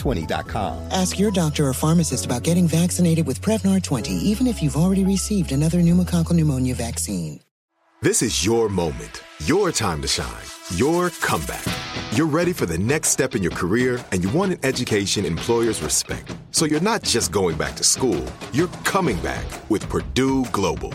Prevnar20.com. Ask your doctor or pharmacist about getting vaccinated with Prevnar 20, even if you've already received another pneumococcal pneumonia vaccine. This is your moment, your time to shine, your comeback. You're ready for the next step in your career and you want an education employers respect. So you're not just going back to school, you're coming back with Purdue Global.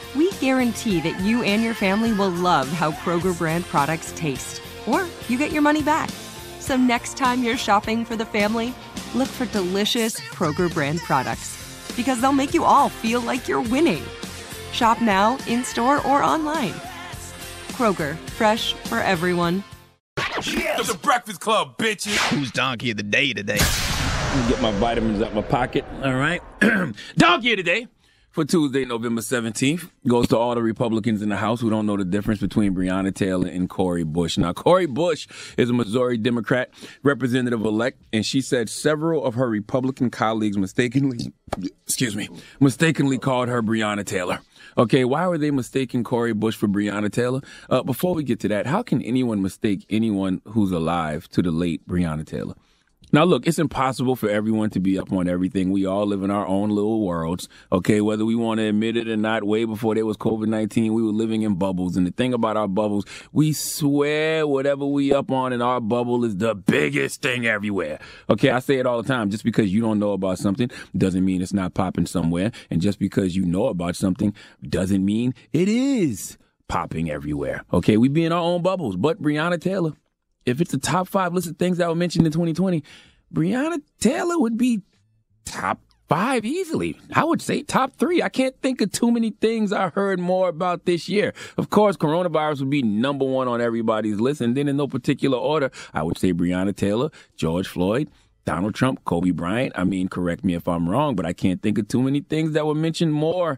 we guarantee that you and your family will love how Kroger brand products taste, or you get your money back. So next time you're shopping for the family, look for delicious Kroger brand products because they'll make you all feel like you're winning. Shop now, in store, or online. Kroger, fresh for everyone. Yes. The Breakfast Club, bitches. Who's donkey of the day today? Get my vitamins out of my pocket. All right. donkey of the day for Tuesday, November 17th goes to all the Republicans in the House who don't know the difference between Breonna Taylor and Cori Bush. Now, Cori Bush is a Missouri Democrat representative elect, and she said several of her Republican colleagues mistakenly, excuse me, mistakenly called her Breonna Taylor. Okay, why were they mistaking Cori Bush for Breonna Taylor? Uh, before we get to that, how can anyone mistake anyone who's alive to the late Breonna Taylor? Now, look, it's impossible for everyone to be up on everything. We all live in our own little worlds, okay? Whether we want to admit it or not, way before there was COVID 19, we were living in bubbles. And the thing about our bubbles, we swear whatever we up on in our bubble is the biggest thing everywhere. Okay, I say it all the time. Just because you don't know about something doesn't mean it's not popping somewhere. And just because you know about something doesn't mean it is popping everywhere. Okay, we be in our own bubbles. But Breonna Taylor, if it's the top five list of things that were mentioned in 2020, Breonna Taylor would be top five easily. I would say top three. I can't think of too many things I heard more about this year. Of course, coronavirus would be number one on everybody's list. And then in no particular order, I would say Breonna Taylor, George Floyd, Donald Trump, Kobe Bryant. I mean, correct me if I'm wrong, but I can't think of too many things that were mentioned more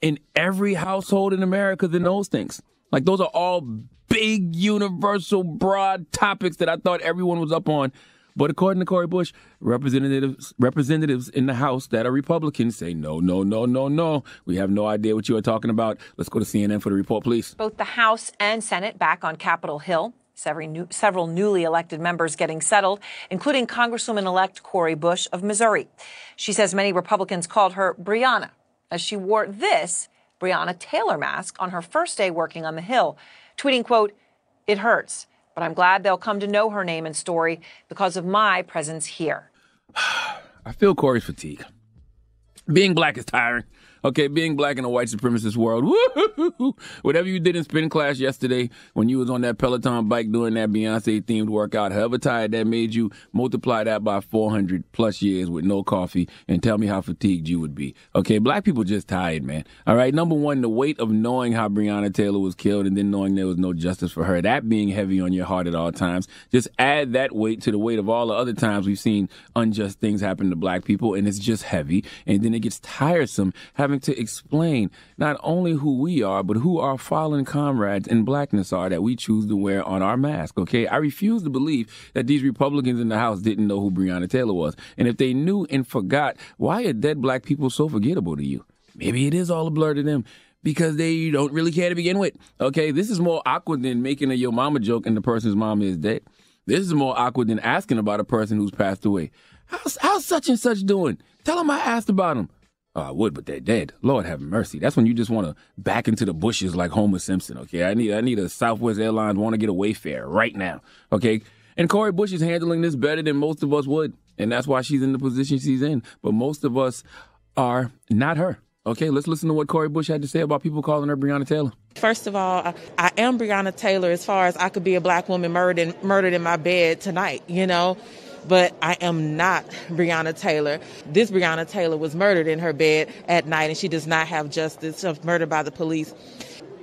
in every household in America than those things. Like those are all big, universal, broad topics that I thought everyone was up on. But according to Cori Bush, representatives representatives in the House that are Republicans say no, no, no, no, no. We have no idea what you are talking about. Let's go to CNN for the report, please. Both the House and Senate back on Capitol Hill. Several, new, several newly elected members getting settled, including Congresswoman-elect Cori Bush of Missouri. She says many Republicans called her Breonna as she wore this Breonna Taylor mask on her first day working on the Hill, tweeting, quote, it hurts, but I'm glad they'll come to know her name and story because of my presence here. I feel Cori's fatigue. Being black is tiring. Okay, being black in a white supremacist world. Whatever you did in spin class yesterday when you was on that Peloton bike doing that Beyonce themed workout, however tired that made you, multiply that by 400 plus years with no coffee and tell me how fatigued you would be. Okay, black people just tired, man. All right, number one, the weight of knowing how Breonna Taylor was killed and then knowing there was no justice for her, that being heavy on your heart at all times. Just add that weight to the weight of all the other times we've seen unjust things happen to black people and it's just heavy. And then it gets tiresome having to explain not only who we are, but who our fallen comrades in blackness are that we choose to wear on our mask. Okay. I refuse to believe that these Republicans in the House didn't know who Breonna Taylor was. And if they knew and forgot, why are dead black people so forgettable to you? Maybe it is all a blur to them. because they don't really care to begin with. Okay, this is more awkward than making a yo mama joke and the person's mom is dead. This is more awkward than asking about a person who's passed away. How's, how's such and such doing? Tell them I asked about them. Oh, I would, but they're dead. Lord have mercy. That's when you just want to back into the bushes like Homer Simpson. Okay, I need I need a Southwest Airlines want to get a Wayfair right now. Okay, and Cori Bush is handling this better than most of us would, and that's why she's in the position she's in. But most of us are not her. Okay, let's listen to what Cori Bush had to say about people calling her Breonna Taylor. First of all, I, I am Breonna Taylor as far as I could be a black woman murdered in, murdered in my bed tonight. You know but I am not Breonna Taylor. This Breonna Taylor was murdered in her bed at night, and she does not have justice, of murdered by the police.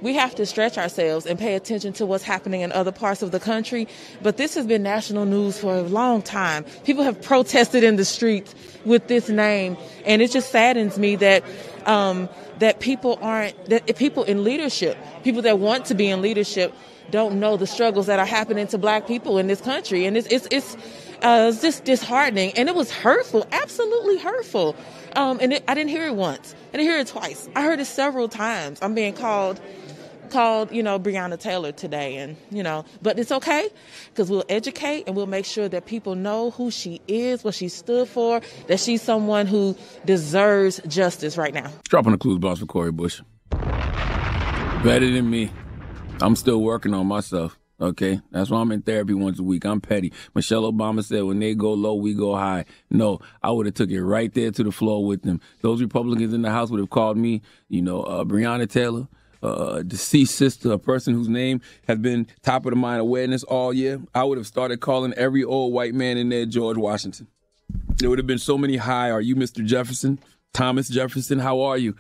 We have to stretch ourselves and pay attention to what's happening in other parts of the country. But this has been national news for a long time. People have protested in the streets with this name, and it just saddens me that um, that people aren't that people in leadership, people that want to be in leadership, don't know the struggles that are happening to Black people in this country, and it's it's it's uh, was just disheartening and it was hurtful, absolutely hurtful. Um, and it, I didn't hear it once. I didn't hear it twice. I heard it several times. I'm being called called, you know, Breonna Taylor today. And, you know, but it's okay because we'll educate and we'll make sure that people know who she is, what she stood for, that she's someone who deserves justice right now. Dropping the clues box for Cori Bush. Better than me. I'm still working on myself. Okay, that's why I'm in therapy once a week. I'm petty. Michelle Obama said, "When they go low, we go high." No, I would have took it right there to the floor with them. Those Republicans in the House would have called me, you know, uh, Breonna Taylor, uh, deceased sister, a person whose name has been top of the mind awareness all year. I would have started calling every old white man in there George Washington. There would have been so many hi. Are you Mr. Jefferson? Thomas Jefferson? How are you?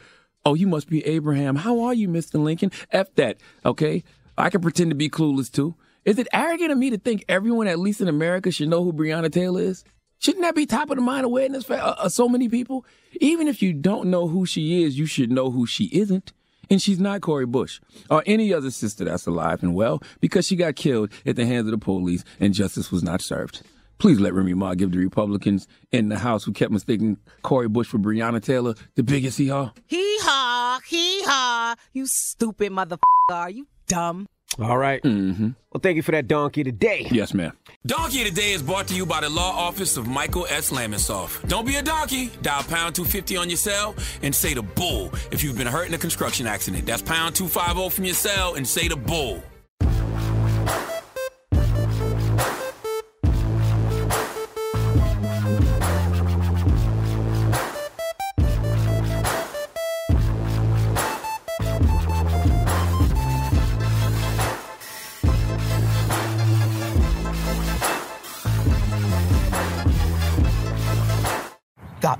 Oh, you must be Abraham. How are you, Mr. Lincoln? F that. Okay. I can pretend to be clueless too. Is it arrogant of me to think everyone, at least in America, should know who Breonna Taylor is? Shouldn't that be top of the mind awareness for uh, uh, so many people? Even if you don't know who she is, you should know who she isn't. And she's not Cori Bush or any other sister that's alive and well because she got killed at the hands of the police and justice was not served. Please let Remy Ma give the Republicans in the House who kept mistaking Cori Bush for Breonna Taylor the biggest hee haw. Hee haw, hee haw. You stupid motherfucker. Are you dumb? All right. Mm-hmm. Well, thank you for that donkey today. Yes, ma'am. Donkey today is brought to you by the law office of Michael S. Lamonsoff. Don't be a donkey. Dial pound 250 on your cell and say the bull if you've been hurt in a construction accident. That's pound 250 from your cell and say the bull.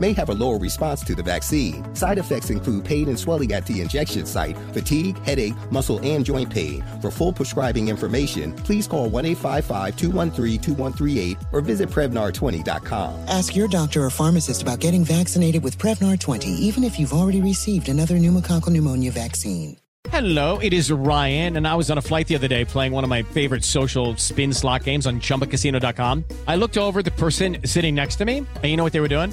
may have a lower response to the vaccine. Side effects include pain and swelling at the injection site, fatigue, headache, muscle, and joint pain. For full prescribing information, please call 1 855 213 2138 or visit Prevnar20.com. Ask your doctor or pharmacist about getting vaccinated with Prevnar 20, even if you've already received another pneumococcal pneumonia vaccine. Hello, it is Ryan, and I was on a flight the other day playing one of my favorite social spin slot games on chumbacasino.com. I looked over at the person sitting next to me, and you know what they were doing?